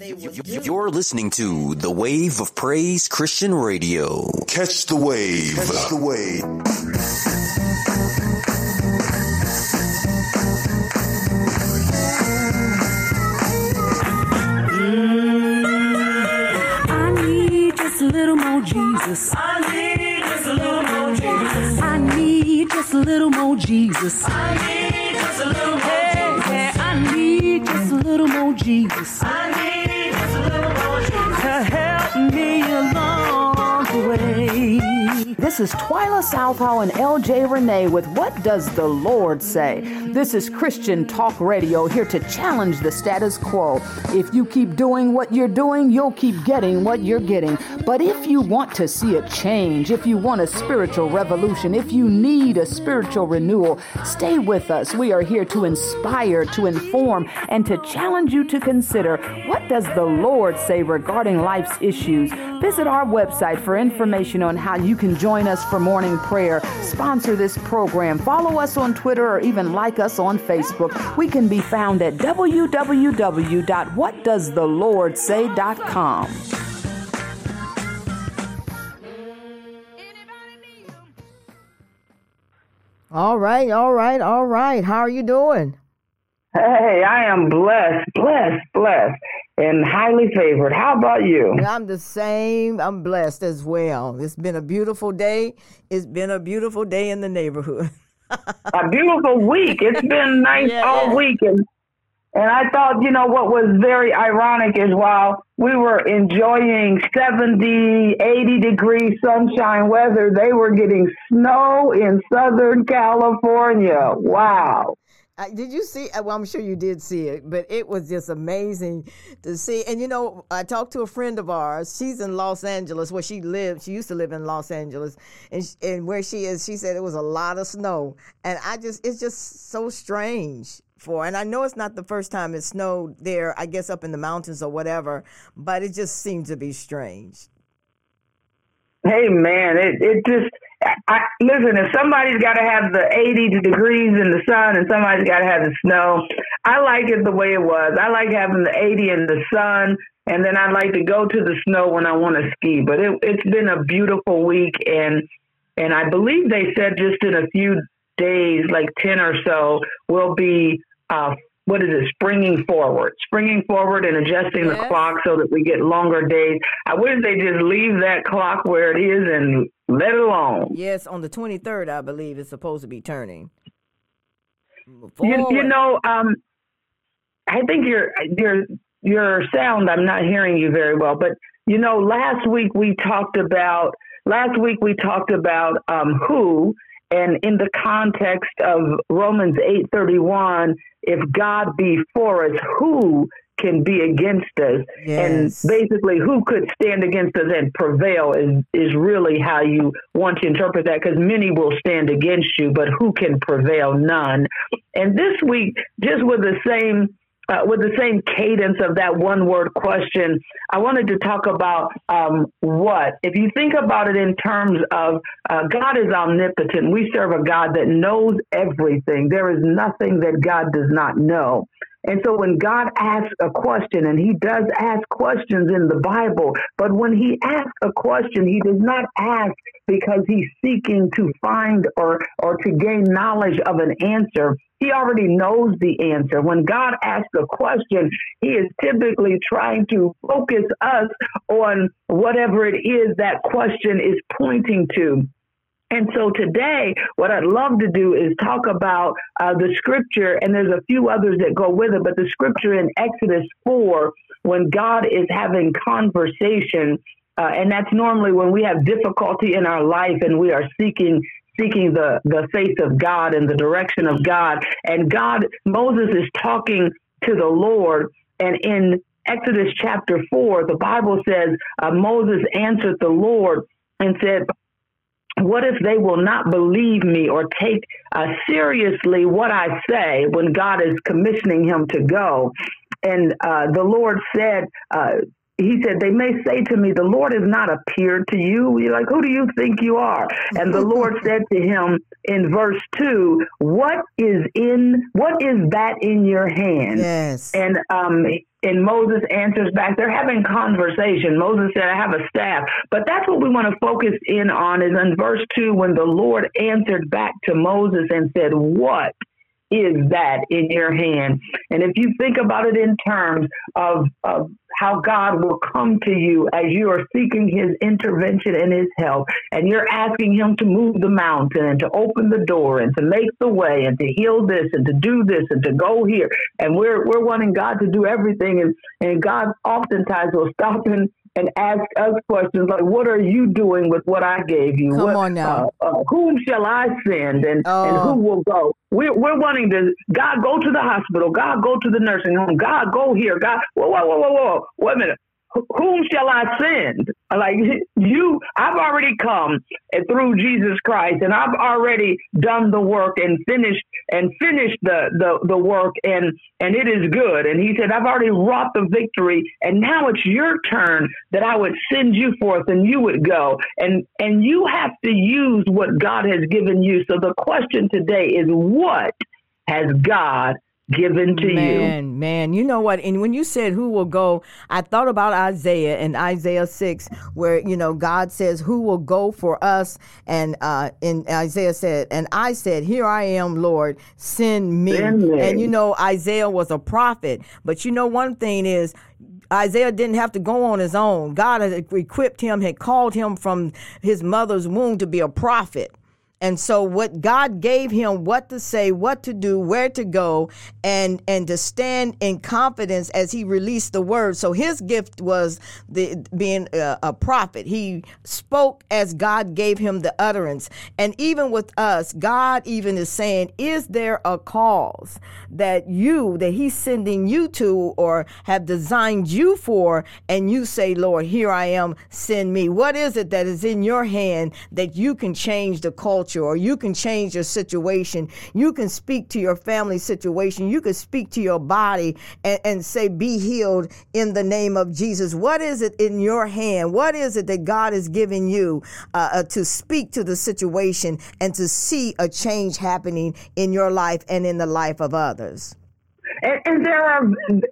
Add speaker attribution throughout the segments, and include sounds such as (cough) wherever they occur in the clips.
Speaker 1: they would do. You're listening to the Wave of Praise Christian Radio.
Speaker 2: Catch the wave. Catch the wave.
Speaker 3: Mm.
Speaker 4: I need just a little more Jesus.
Speaker 3: I need just a little more Jesus.
Speaker 4: I need just a little more Jesus.
Speaker 3: I need just a little more Jesus.
Speaker 4: I need just a little more Jesus
Speaker 5: This is Twyla Southall and LJ Renee with What Does the Lord Say? This is Christian Talk Radio here to challenge the status quo. If you keep doing what you're doing, you'll keep getting what you're getting. But if you want to see a change, if you want a spiritual revolution, if you need a spiritual renewal, stay with us. We are here to inspire, to inform, and to challenge you to consider what does the Lord say regarding life's issues. Visit our website for information on how you can join us for morning prayer, sponsor this program, follow us on Twitter, or even like us on Facebook. We can be found at www.whatdoesthelordsay.com.
Speaker 6: All right, all right, all right. How are you doing?
Speaker 7: Hey, I am blessed, blessed, blessed, and highly favored. How about you?
Speaker 6: I'm the same. I'm blessed as well. It's been a beautiful day. It's been a beautiful day in the neighborhood.
Speaker 7: A beautiful week. It's (laughs) been nice
Speaker 6: Yeah,
Speaker 7: all week, and and I thought, you know, what was very ironic is while we were enjoying 70, 80 degree sunshine weather, they were getting snow in Southern California. Wow.
Speaker 6: Did you see? uh, Well, I'm sure you did see it, but it was just amazing to see. And you know, I talked to a friend of ours. She's in Los Angeles, where she lived. She used to live in Los Angeles, and sh- and where she is, she said it was a lot of snow. And I just, it's just so strange for. And I know it's not the first time it snowed there. I guess up in the mountains or whatever, but it just seemed to be strange.
Speaker 7: Hey man, it it just I, listen. If somebody's got to have the 80 degrees in the sun and somebody's got to have the snow, I like it the way it was. I like having the 80 in the sun, and then I like to go to the snow when I want to ski. But it, it's been a beautiful week, and and I believe they said just in a few days, like 10 or so, we'll be uh, what is it, springing forward, springing forward and adjusting the clock so that we get longer days. I wish they just leave that clock where it is and let it alone.
Speaker 6: Yes, on the 23rd, I believe it's supposed to be turning.
Speaker 7: You, you know, um, I think your your your sound. I'm not hearing you very well, but you know, last week we talked about last week we talked about um, who, and in the context of Romans eight thirty one, if God be for us, who can be against us?
Speaker 6: Yes.
Speaker 7: And basically, who could stand against us and prevail is is really how you want to interpret that. Because many will stand against you, but who can prevail? None. And this week, just with the same uh, with the same cadence of that one word question, I wanted to talk about um, what. If you think about it in terms of uh, God is omnipotent, we serve a God that knows everything. There is nothing that God does not know. And so when God asks a question, and he does ask questions in the Bible, but when he asks a question, he does not ask because he's seeking to find or, or to gain knowledge of an answer. He already knows the answer. When God asks a question, he is typically trying to focus us on whatever it is that question is pointing to. And so today, what I'd love to do is talk about uh, the scripture, and there's a few others that go with it, but the scripture in Exodus 4, when God is having conversation, uh, and that's normally when we have difficulty in our life and we are seeking seeking the, the face of God and the direction of God. And God, Moses is talking to the Lord, and in Exodus chapter 4, the Bible says, uh, Moses answered the Lord and said, what if they will not believe me or take uh, seriously what I say when God is commissioning him to go? And uh, the Lord said, uh, he said, they may say to me, the Lord has not appeared to you. You're like, who do you think you are? And the (laughs) Lord said to him in verse two, what is in, what is that in your hand?
Speaker 6: Yes.
Speaker 7: And um, and Moses answers back. They're having conversation. Moses said, I have a staff. But that's what we want to focus in on is in verse 2 when the Lord answered back to Moses and said, What is that in your hand? And if you think about it in terms of, of how God will come to you as you are seeking his intervention and his help, and you're asking him to move the mountain and to open the door and to make the way and to heal this and to do this and to go here. And we're we're wanting God to do everything and, and God oftentimes will stop and and ask us questions like, "What are you doing with what I gave you?
Speaker 6: Come
Speaker 7: what,
Speaker 6: on now.
Speaker 7: Uh, uh, whom shall I send, and
Speaker 6: Oh.
Speaker 7: and who will go?" We're we're wanting to God go to the hospital, God go to the nursing home, God go here, God. Whoa, whoa, whoa, whoa, whoa! Wait a minute. Wh- Whom shall I send? Like you, I've already come through Jesus Christ, and I've already done the work and finished and finished the, the, the work, and and it is good. And He said, I've already wrought the victory, and now it's your turn that I would send you forth, and you would go, and and you have to use what God has given you. So the question today is, what has God given to you?
Speaker 6: Man, man, you know what? And when you said who will go, I thought about Isaiah and Isaiah 6, where, you know, God says, Who will go for us? And uh, in Isaiah said, And I said, Here I am, Lord, send me.
Speaker 7: Send me.
Speaker 6: And you know, Isaiah was a prophet. But you know, one thing is, Isaiah didn't have to go on his own. God had equipped him, had called him from his mother's womb to be a prophet. And so what God gave him what to say, what to do, where to go, and and to stand in confidence as he released the word. So his gift was the being a, a prophet. He spoke as God gave him the utterance. And even with us, God even is saying, is there a cause that you that he's sending you to or have designed you for and you say, "Lord, here I am, send me." What is it that is in your hand that you can change the culture or you can change your situation. You can speak to your family situation. You can speak to your body and, and say, Be healed in the name of Jesus. What is it in your hand? What is it that God is giving you uh, uh, to speak to the situation and to see a change happening in your life and in the life of others?
Speaker 7: And, and there are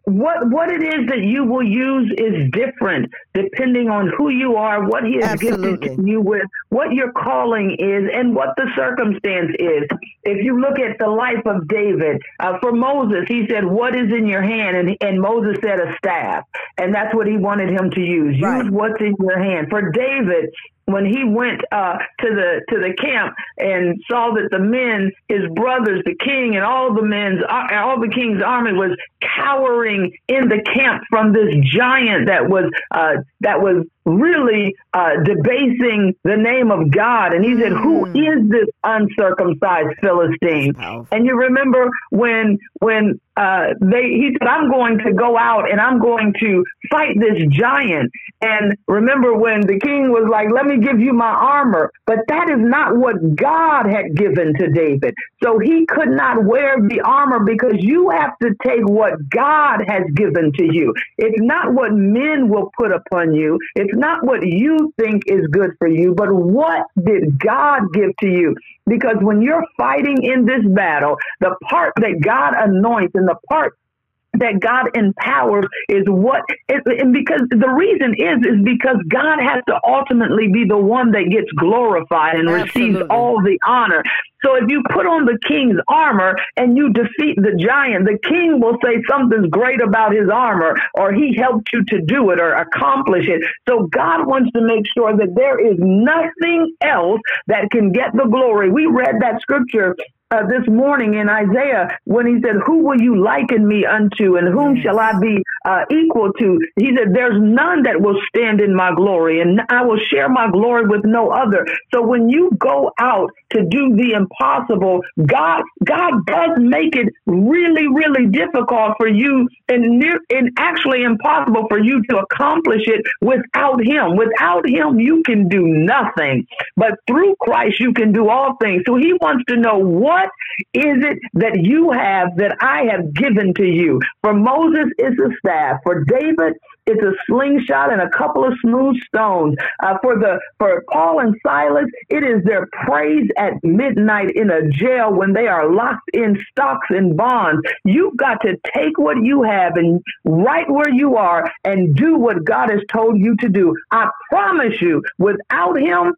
Speaker 7: what what it is that you will use is different depending on who you are, what he has gifted you with, what your calling is, and what the circumstance is. If you look at the life of David, uh, for Moses, he said, "What is in your hand?" And and Moses said, "A staff," and that's what he wanted him to use.
Speaker 6: Right.
Speaker 7: Use what's in your hand. For David, when he went uh, to the to the camp and saw that the men, his brothers, the king, and all the men's uh, all the king's army was cowering in the camp from this giant that was uh, that was really uh, debasing the name of God. And he said, "Who is this uncircumcised Philistine?" And you remember when when uh, they he said, "I'm going to go out and I'm going to fight this giant." And remember when the king was like, "Let me give you my armor," but that is not what God had given to David. So he could not wear the armor because you have to take what God has given to you. It's not what men will put upon you. It's not what you think is good for you, but what did God give to you? Because when you're fighting in this battle, the part that God anoints and the part that God empowers is what, and because the reason is, is because God has to ultimately be the one that gets glorified and receives all the honor. So if you put on the king's armor and you defeat the giant, the king will say something's great about his armor or he helped you to do it or accomplish it. So God wants to make sure that there is nothing else that can get the glory. We read that scripture uh, this morning in Isaiah when he said, Who will you liken me unto, and whom shall I be uh, equal to? He said, There's none that will stand in my glory, and I will share my glory with no other. So when you go out to do the impossible, God God does make it really, really difficult for you and near and actually impossible for you to accomplish it without him. Without him, you can do nothing. But through Christ, you can do all things. So he wants to know what is it that you have that I have given to you. For Moses, it's a staff. For David, it's a slingshot and a couple of smooth stones. Uh, for the for Paul and Silas, it is their praise at midnight in a jail when they are locked in stocks and bonds. You've got to take what you have and right where you are and do what God has told you to do. I promise you, without Him,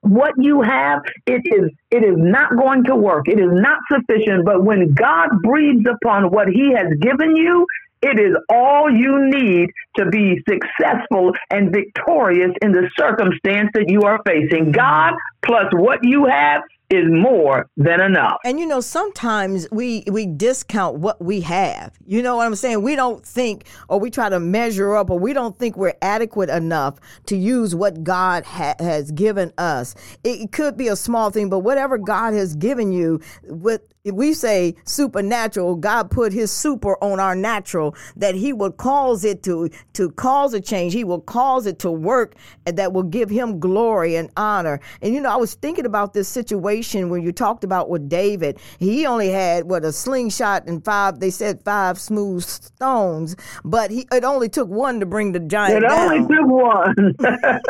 Speaker 7: what you have it is it is not going to work. It is not sufficient. But when god breathes upon what he has given you it is all you need to be successful and victorious in the circumstance that you are facing. God plus what you have is more than enough.
Speaker 6: And you know, sometimes we we discount what we have. You know what I'm saying? We don't think, or we try to measure up, or we don't think we're adequate enough to use what God ha- has given us. It, could be a small thing, but whatever God has given you, with if we say supernatural, God put his super on our natural, that he will cause it to, to cause a change. He will cause it to work and that will give him glory and honor. And you know, I was thinking about this situation when you talked about with David. He only had what a slingshot and five, they said five smooth stones, but he it only took one to bring the giant
Speaker 7: It
Speaker 6: down.
Speaker 7: only took one. (laughs)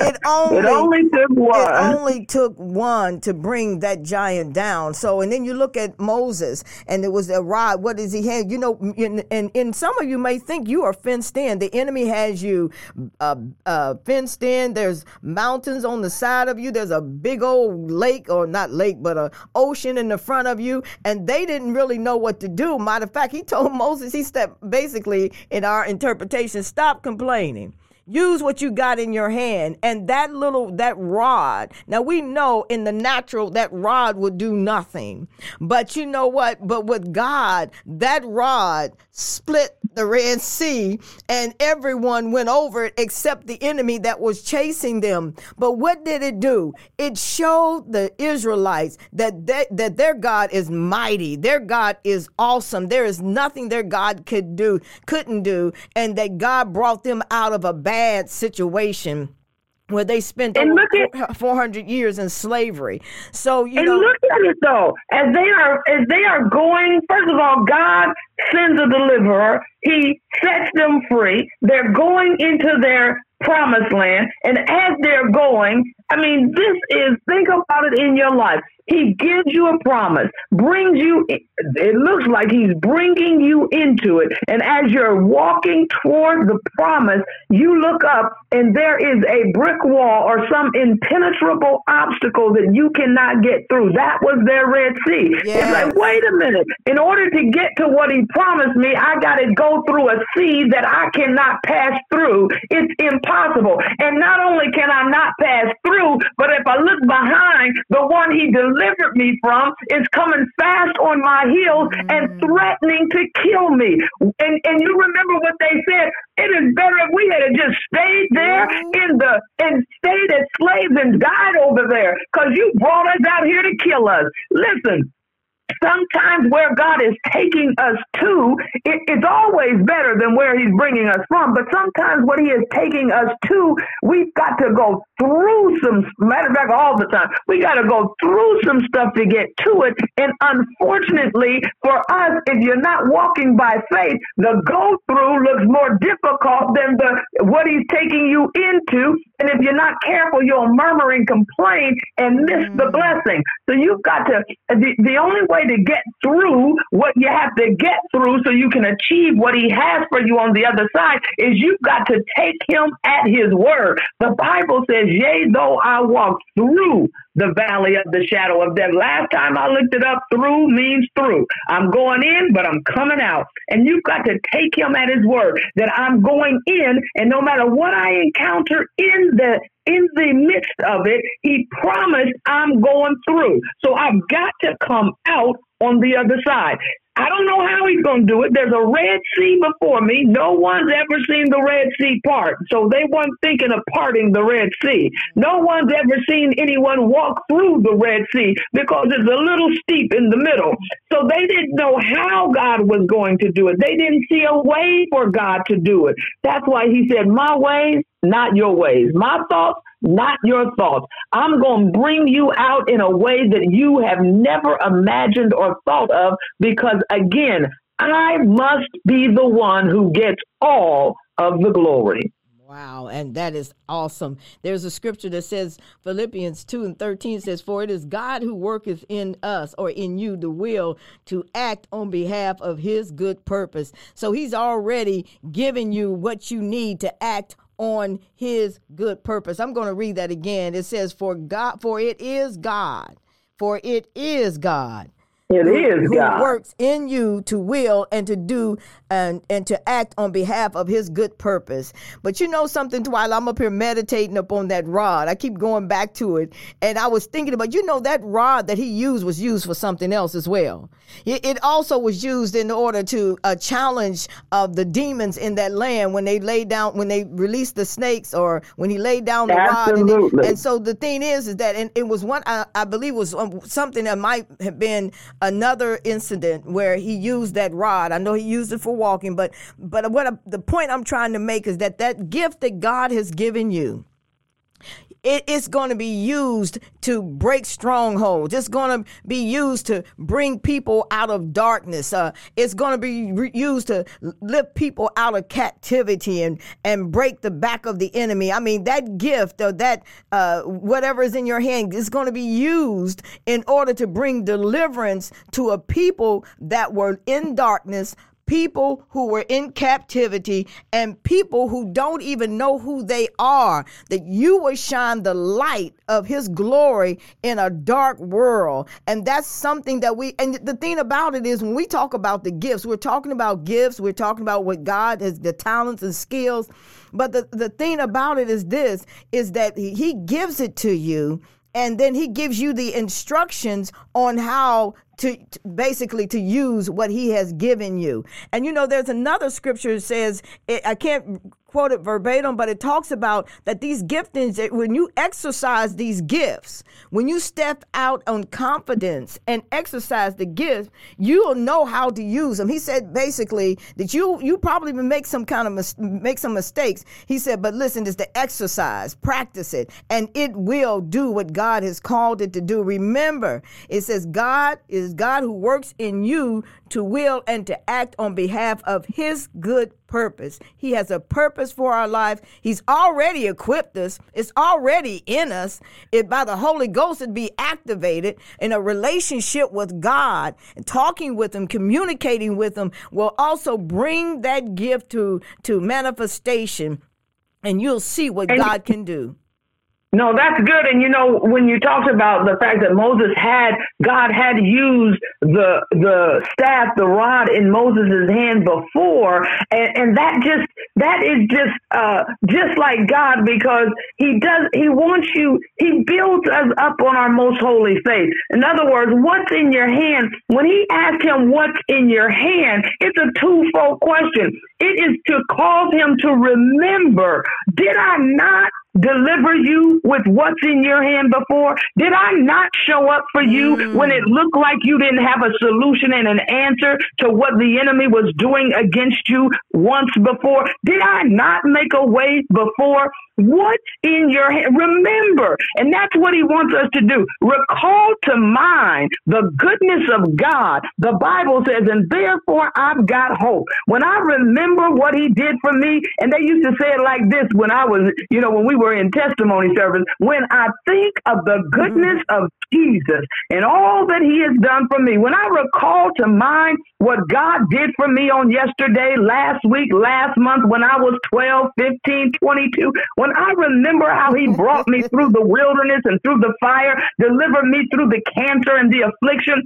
Speaker 6: it only
Speaker 7: it only took one.
Speaker 6: it only took one to bring that giant down. So, and then you look at Moses, and it was a rod. What does he have? You know, and, and some of you may think you are fenced in. The enemy has you uh, uh, fenced in. There's mountains on the side of you. There's a big old lake, or not lake, but a ocean in the front of you, and they didn't really know what to do. Matter of fact, he told (laughs) Moses, he stepped basically in our interpretation, stop complaining use what you got in your hand and that little that rod. Now we know in the natural that rod would do nothing. But you know what? But with god that rod split the red sea and everyone went over it except the enemy that was chasing them. But what did it do? It showed the israelites that they, that their god is mighty. Their god is awesome. There is nothing their god could do couldn't do and that god brought them out of a bad situation where they spent
Speaker 7: And look at-
Speaker 6: 400 years in slavery so you
Speaker 7: And
Speaker 6: know
Speaker 7: look at it though, as they are as they are going. First of all, God sends a deliverer. He sets them free. They're going into their promised land, and as they're going, I mean, this is think about it in your life. He gives you a promise, brings you. It looks like he's bringing you into it, and as you're walking toward the promise, you look up, and there is a brick wall or some impenetrable obstacle that you cannot get through. That was their Red Sea. It's like, wait a minute. In order to get to what he promised me, I got to go through a sea that I cannot pass through. It's impossible. And not only can I not pass through, but if I look behind, the one he delivered me from is coming fast on my heels and mm. threatening to kill me. And and you remember what they said? It is better if we had just stayed there in the and stayed as slaves and died over there, because you brought us out here to kill us. Listen, sometimes where God is taking us to, it, it's always better than where He's bringing us from. But sometimes what He is taking us to, we've got to go through some, matter of fact, all the time, we got to go through some stuff to get to it. And unfortunately for us, if you're not walking by faith, the go through looks more difficult than the what He's taking you into. And if you're not careful, you'll murmur and complain and miss the mm. blessing. So you've got to, the, the only way to get through what you have to get through so you can achieve what he has for you on the other side is you've got to take him at his word. The Bible says, Yea, though I walk through the valley of the shadow of death. Last time I looked it up, through means through. I'm going in, but I'm coming out. And you've got to take him at his word that I'm going in, and no matter what I encounter in the in the midst of it, he promised I'm going through. So I've got to come out on the other side. I don't know how he's going to do it. There's a Red Sea before me. No one's ever seen the Red Sea part. So they weren't thinking of parting the Red Sea. No one's ever seen anyone walk through the Red Sea because it's a little steep in the middle. So they didn't know how God was going to do it. They didn't see a way for God to do it. That's why he said, My ways, not your ways. My thoughts, not your thoughts. I'm going to bring you out in a way that you have never imagined or thought of because, again, I must be the one who gets all of the glory.
Speaker 6: Wow, and that is awesome. There's a scripture that says, Philippians 2 and 13 says, For it is God who worketh in us or in you the will to act on behalf of his good purpose. So he's already given you what you need to act on his good purpose. I'm going to read that again. It says, For God, for it is God, for it is God
Speaker 7: It is
Speaker 6: who
Speaker 7: God.
Speaker 6: works in you to will and to do and and to act on behalf of his good purpose. But you know something, while I'm up here meditating upon that rod, I keep going back to it, and I was thinking about, you know, that rod that he used was used for something else as well. It, it also was used in order to uh, challenge of the demons in that land when they laid down, when they released the snakes, or when he laid down the rod. And,
Speaker 7: Absolutely.
Speaker 6: and so the thing is, is that and it was one I, I believe was um, something that might have been another incident where he used that rod. I know he used it for walking, but but what the point I'm trying to make is that that gift that God has given you it, it's going to be used to break strongholds. It's going to be used to bring people out of darkness. Uh, it's going to be re- used to lift people out of captivity and and break the back of the enemy. I mean, that gift or that uh, whatever is in your hand is going to be used in order to bring deliverance to a people that were in darkness people who were in captivity and people who don't even know who they are that you will shine the light of his glory in a dark world. And that's something that we and the thing about it is when we talk about the gifts we're talking about gifts we're talking about what god has the talents and skills. But the, the thing about it is this is that he he gives it to you and then he gives you the instructions on how to, to basically to use what he has given you. And you know there's another scripture that says i can't quote it verbatim but it talks about that these giftings that when you exercise these gifts when you step out on confidence and exercise the gifts you'll know how to use them. He said basically that you you probably make some kind of mis- make some mistakes. He said but listen it's the exercise practice it and it will do what god has called it to do. Remember it says god is god who works in you to will and to act on behalf of his good purpose. He has a purpose for our life. He's already equipped us. It's already in us. It by the Holy Ghost it be activated in a relationship with God, and talking with him, communicating with him will also bring that gift to to manifestation and you'll see what
Speaker 7: And-
Speaker 6: God can do.
Speaker 7: No, that's good. And you know, when you talked about the fact that Moses had God had used the the staff, the rod in Moses' hand before, and, and that just that is just uh just like God because he does he wants you he builds us up on our most holy faith. In other words, what's in your hand? When he asked him what's in your hand, it's a twofold question. It is to cause him to remember, did I not deliver you with what's in your hand before? Did I not show up for you hmm. when it looked like you didn't have a solution and an answer to what the enemy was doing against you once before? Did I not make a way before? What's in your hand? Remember, and that's what he wants us to do. Recall to mind the goodness of God. The Bible says, and therefore I've got hope. When I remember what he did for me, and they used to say it like this when I was, you know, when we were in testimony service, when I think of the mm-hmm. goodness of Jesus and all that he has done for me, when I recall to mind what God did for me on yesterday, last week, last month, when I was 12, 15, 22, when I remember how he brought me through the wilderness and through the fire, delivered me through the cancer and the affliction,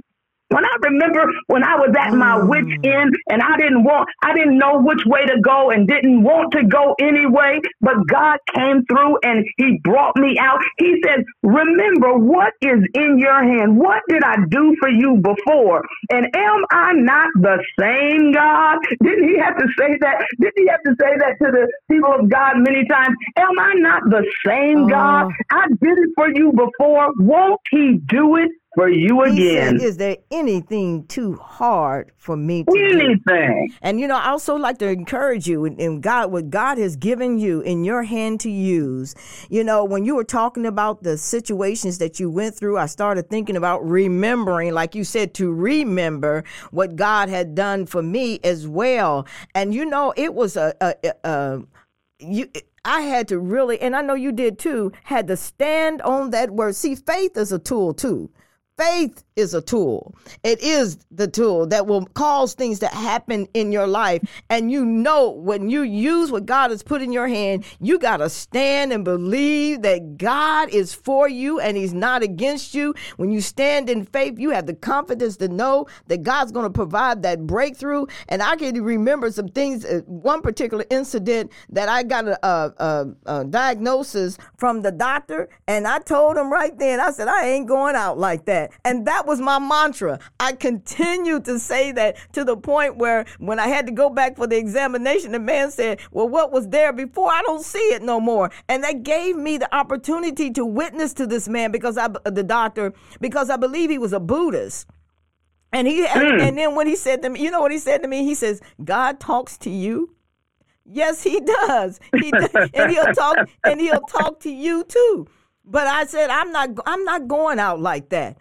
Speaker 7: when I remember when I was at my wit's mm. end and I didn't want, I didn't know which way to go and didn't want to go anyway, but God came through and he brought me out. He said, remember what is in your hand. What did I do for you before? And am I not the same God? Didn't he have to say that? Didn't he have to say that to the people of God many times? Am I not the same oh. God? I did it for you before. Won't he do it for you
Speaker 6: He
Speaker 7: again.
Speaker 6: said, Is there anything too hard for me to do?
Speaker 7: Anything.
Speaker 6: And you know, I also like to encourage you in, in God, what God has given you in your hand to use. You know, when you were talking about the situations that you went through, I started thinking about remembering, like you said, to remember what God had done for me as well. And you know, it was a, a, a, a you. I had to really, and I know you did too, had to stand on that word. See, faith is a tool too. Faith is a tool. It is the tool that will cause things to happen in your life. And you know, when you use what God has put in your hand, you got to stand and believe that God is for you and He's not against you. When you stand in faith, you have the confidence to know that God's going to provide that breakthrough. And I can remember some things, uh, one particular incident that I got a, a, a, a diagnosis from the doctor. And I told him right then, I said, I ain't going out like that. And that was my mantra. I continued to say that to the point where when I had to go back for the examination, the man said, Well, what was there before? I don't see it no more. And that gave me the opportunity to witness to this man because I, the doctor, because I believe he was a Buddhist. And he and, hmm. and then when he said to me, you know what he said to me? He says, God talks to you. Yes, he does. He does. (laughs) and he'll talk and he'll talk to you too. But I said, I'm not I'm not going out like that.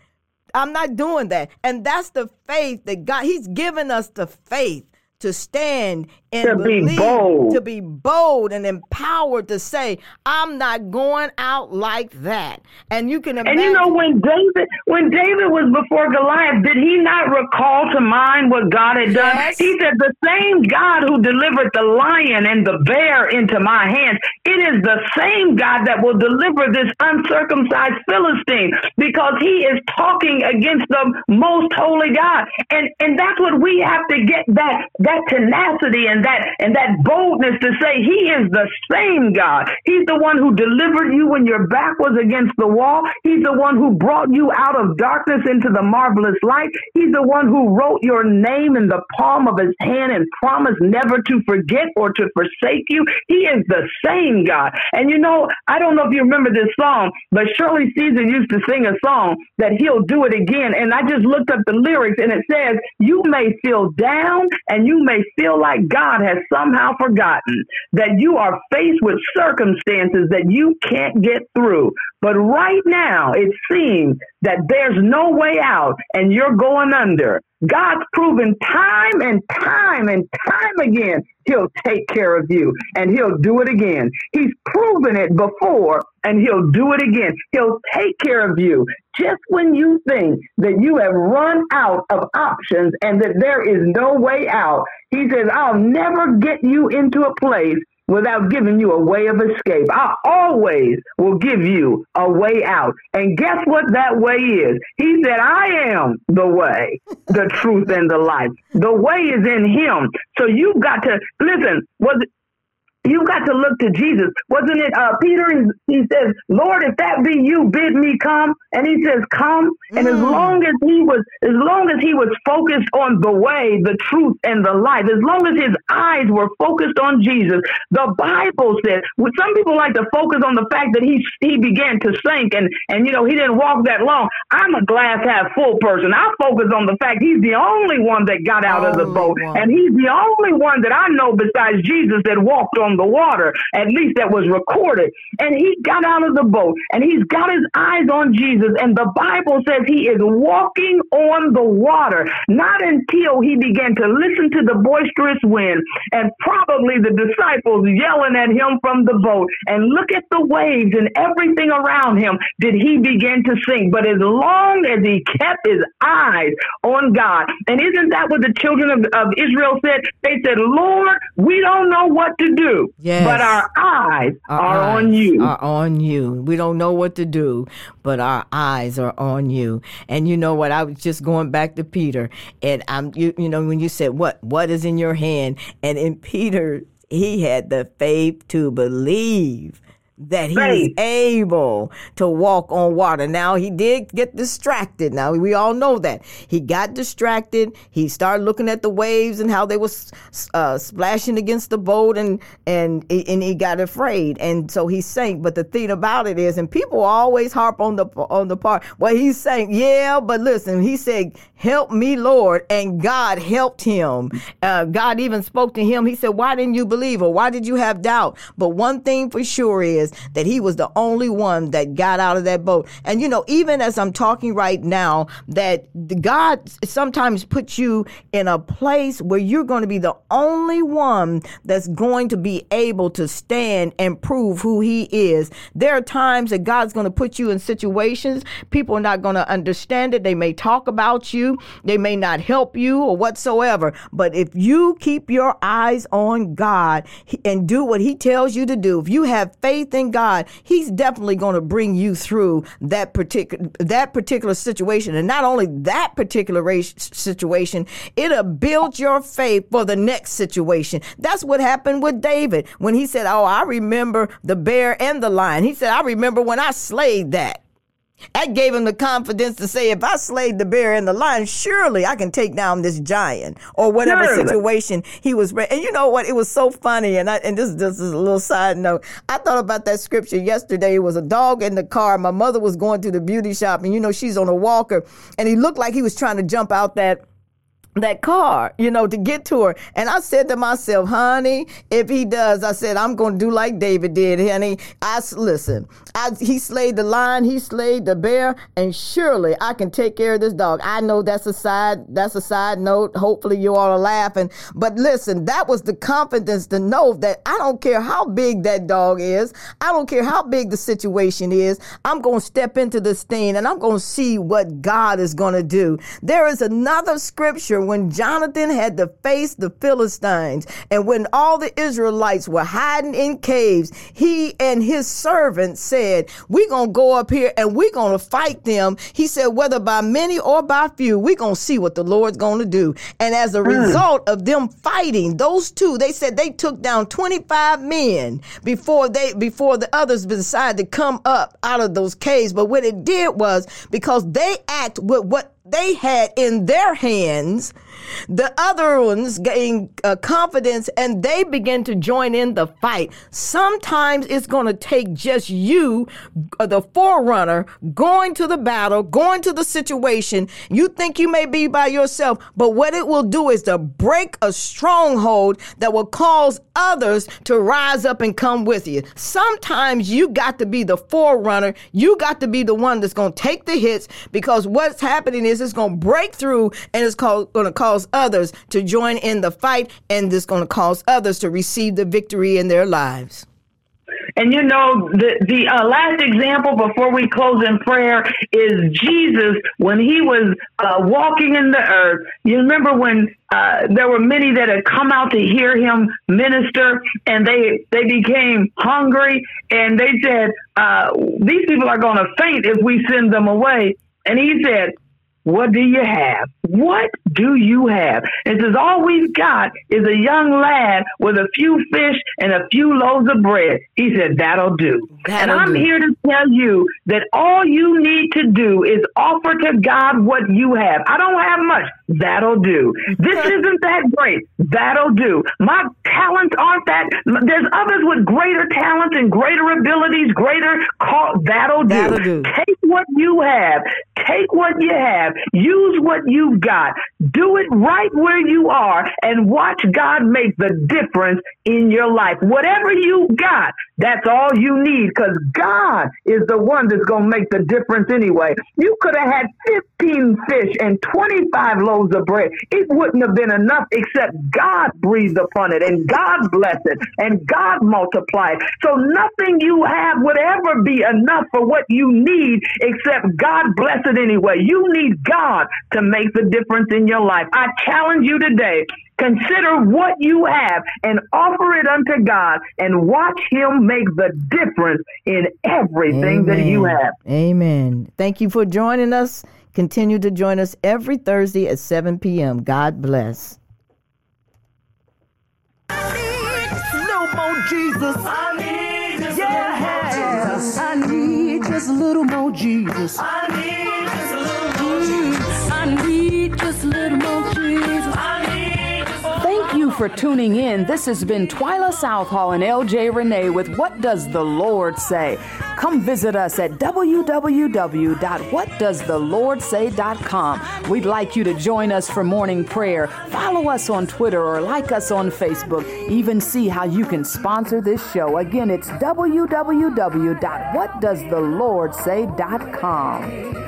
Speaker 6: I'm not doing that. And that's the faith that God He's given us the faith to stand and
Speaker 7: To be bold.
Speaker 6: to be bold and empowered to say, I'm not going out like that. And you can imagine
Speaker 7: And you know when David when David was before Goliath, did he not recall to mind what God had done?
Speaker 6: Yes.
Speaker 7: He said, "The same God who delivered the lion and the bear into my hands, it is the same God that will deliver this uncircumcised Philistine, because he is talking against the most holy God." And and that's what we have to get that that tenacity and that and that boldness to say he is the same God. He's the one who delivered you when your back was against the wall. He's the one who brought you out of darkness into the marvelous light. He's the one who wrote your name in the palm of his hand and promised never to forget or to forsake you. He is the same God. And you know, I don't know if you remember this song, but Shirley Caesar used to sing a song that he'll do it again. And I just looked up the lyrics and it says, You may feel down and you may feel like God has somehow forgotten that you are faced with circumstances that you can't get through. But right now, it seems that there's no way out and you're going under. God's proven time and time and time again, He'll take care of you and He'll do it again. He's proven it before and He'll do it again. He'll take care of you just when you think that you have run out of options and that there is no way out. He says, I'll never get you into a place without giving you a way of escape. I always will give you a way out. And guess what that way is? He said, I am the way, the truth, and the life. The way is in him. So you've got to listen, was you got to look to Jesus. Wasn't it uh, Peter? He, he says, Lord, if that be you, bid me come. And he says, come. And as long as he was, as long as he was focused on the way, the truth, and the life, as long as his eyes were focused on Jesus, the Bible says, well, some people like to focus on the fact that he, he began to sink and, and, you know, he didn't walk that long. I'm a glass half full person. I focus on the fact he's the only one that got out of the boat.
Speaker 6: one.
Speaker 7: And he's the only one that I know besides Jesus that walked on the water, at least that was recorded. And he got out of the boat and he's got his eyes on Jesus. And the Bible says he is walking on the water, not until he began to listen to the boisterous wind and probably the disciples yelling at him from the boat and look at the waves and everything around him did he begin to sink. But as long as he kept his eyes on God, and isn't that what the children of, of Israel said? They said, Lord, we don't know what to do,
Speaker 6: Yes.
Speaker 7: but our eyes
Speaker 6: Our
Speaker 7: are on you.
Speaker 6: Are on you. We don't know what to do, but our eyes are on you. And you know what? I was just going back to Peter, and I'm you. You know when you said what what is in your hand, and in Peter he had the faith to believe that he's
Speaker 7: Faith.
Speaker 6: able to walk on water. Now he did get distracted. Now we all know that he got distracted. He started looking at the waves and how they were uh, splashing against the boat, and and and he got afraid, and so he sank. But the thing about it is, and people always harp on the on the part. Well, he's saying, yeah, but listen, he said, "Help me, Lord," and God helped him. Uh, God even spoke to him. He said, "Why didn't you believe, or why did you have doubt?" But one thing for sure is that he was the only one that got out of that boat. And you know, even as I'm talking right now, that God sometimes puts you in a place where you're going to be the only one that's going to be able to stand and prove who he is. There are times that God's going to put you in situations, people are not going to understand it. They may talk about you, they may not help you or whatsoever. But if you keep your eyes on God and do what he tells you to do, if you have faith in God, he's definitely going to bring you through that particular that particular situation. And not only that particular situation, it'll build your faith for the next situation. That's what happened with David when he said, "Oh, I remember the bear and the lion." He said, "I remember when I slayed that." That gave him the confidence to say, if I slayed the bear and the lion, surely I can take down this giant or whatever
Speaker 7: Surely.
Speaker 6: situation he was. Re- and you know what? It was so funny. And I, and this, this is a little side note. I thought about that scripture yesterday. It was a dog in the car. My mother was going to the beauty shop, and you know she's on a walker, and he looked like he was trying to jump out that that car, you know, to get to her. And I said to myself, honey, if he does, I said, I'm going to do like David did, honey. I listen, I, he slayed the lion, he slayed the bear, and surely I can take care of this dog. I know that's a side, that's a side note. Hopefully you all are laughing. But listen, that was the confidence to know that I don't care how big that dog is. I don't care how big the situation is. I'm going to step into this thing and I'm going to see what God is going to do. There is another scripture when Jonathan had to face the Philistines and when all the Israelites were hiding in caves, he and his servants said, We're going to go up here and we're going to fight them. He said, Whether by many or by few, we're going to see what the Lord's going to do. And as a hmm. result of them fighting, those two, they said they took down 25 men before they before the others decided to come up out of those caves. But what it did was because they act with what they had in their hands, the other ones gain uh, confidence and they begin to join in the fight. Sometimes it's going to take just you, uh, the forerunner, going to the battle, going to the situation. You think you may be by yourself, but what it will do is to break a stronghold that will cause others to rise up and come with you. Sometimes you got to be the forerunner. You got to be the one that's going to take the hits because what's happening is it's going to break through and it's going to cause others to join in the fight and it's going to cause others to receive the victory in their lives.
Speaker 7: And you know, the the uh, last example before we close in prayer is Jesus when he was uh, walking in the earth. You remember when uh, there were many that had come out to hear him minister, and they they became hungry, and they said, uh, "These people are going to faint if we send them away." And he said, what do you have? What do you have? It says, All we've got is a young lad with a few fish and a few loaves of bread. He said, That'll do. and
Speaker 6: That'll
Speaker 7: I'm
Speaker 6: do.
Speaker 7: here to tell you that all you need to do is offer to God what you have. I don't have much. That'll do. This (laughs) isn't that great. That'll do. My talents aren't that. There's others with greater talents and greater abilities, greater call. That'll do.
Speaker 6: That'll do.
Speaker 7: Take what you have. Take what you have. Use what you've got. Do it right where you are and watch God make the difference in your life. Whatever you got, that's all you need because God is the one that's going to make the difference anyway. You could have had 15 fish and 25 loaves of bread. It wouldn't have been enough except God breathed upon it and God blessed it and God multiplied. So nothing you have would ever be enough for what you need except God bless it anyway. You need God to make the difference in your life. I challenge you today. Consider what you have and offer it unto God and watch Him make the difference in everything that you have.
Speaker 6: Amen. Thank you for joining us. Continue to join us every Thursday at 7 p.m. God bless.
Speaker 2: No more Jesus.
Speaker 4: I need just
Speaker 2: Yeah.
Speaker 5: a little more Jesus.
Speaker 4: I need just a little more
Speaker 5: Thank you for tuning in. This has been Twyla Southall and LJ Renee with What Does the Lord Say? Come visit us at www.whatdoesthelordsay.com. We'd like you to join us for morning prayer. Follow us on Twitter or like us on Facebook. Even see how you can sponsor this show. Again, it's www.whatdoesthelordsay.com.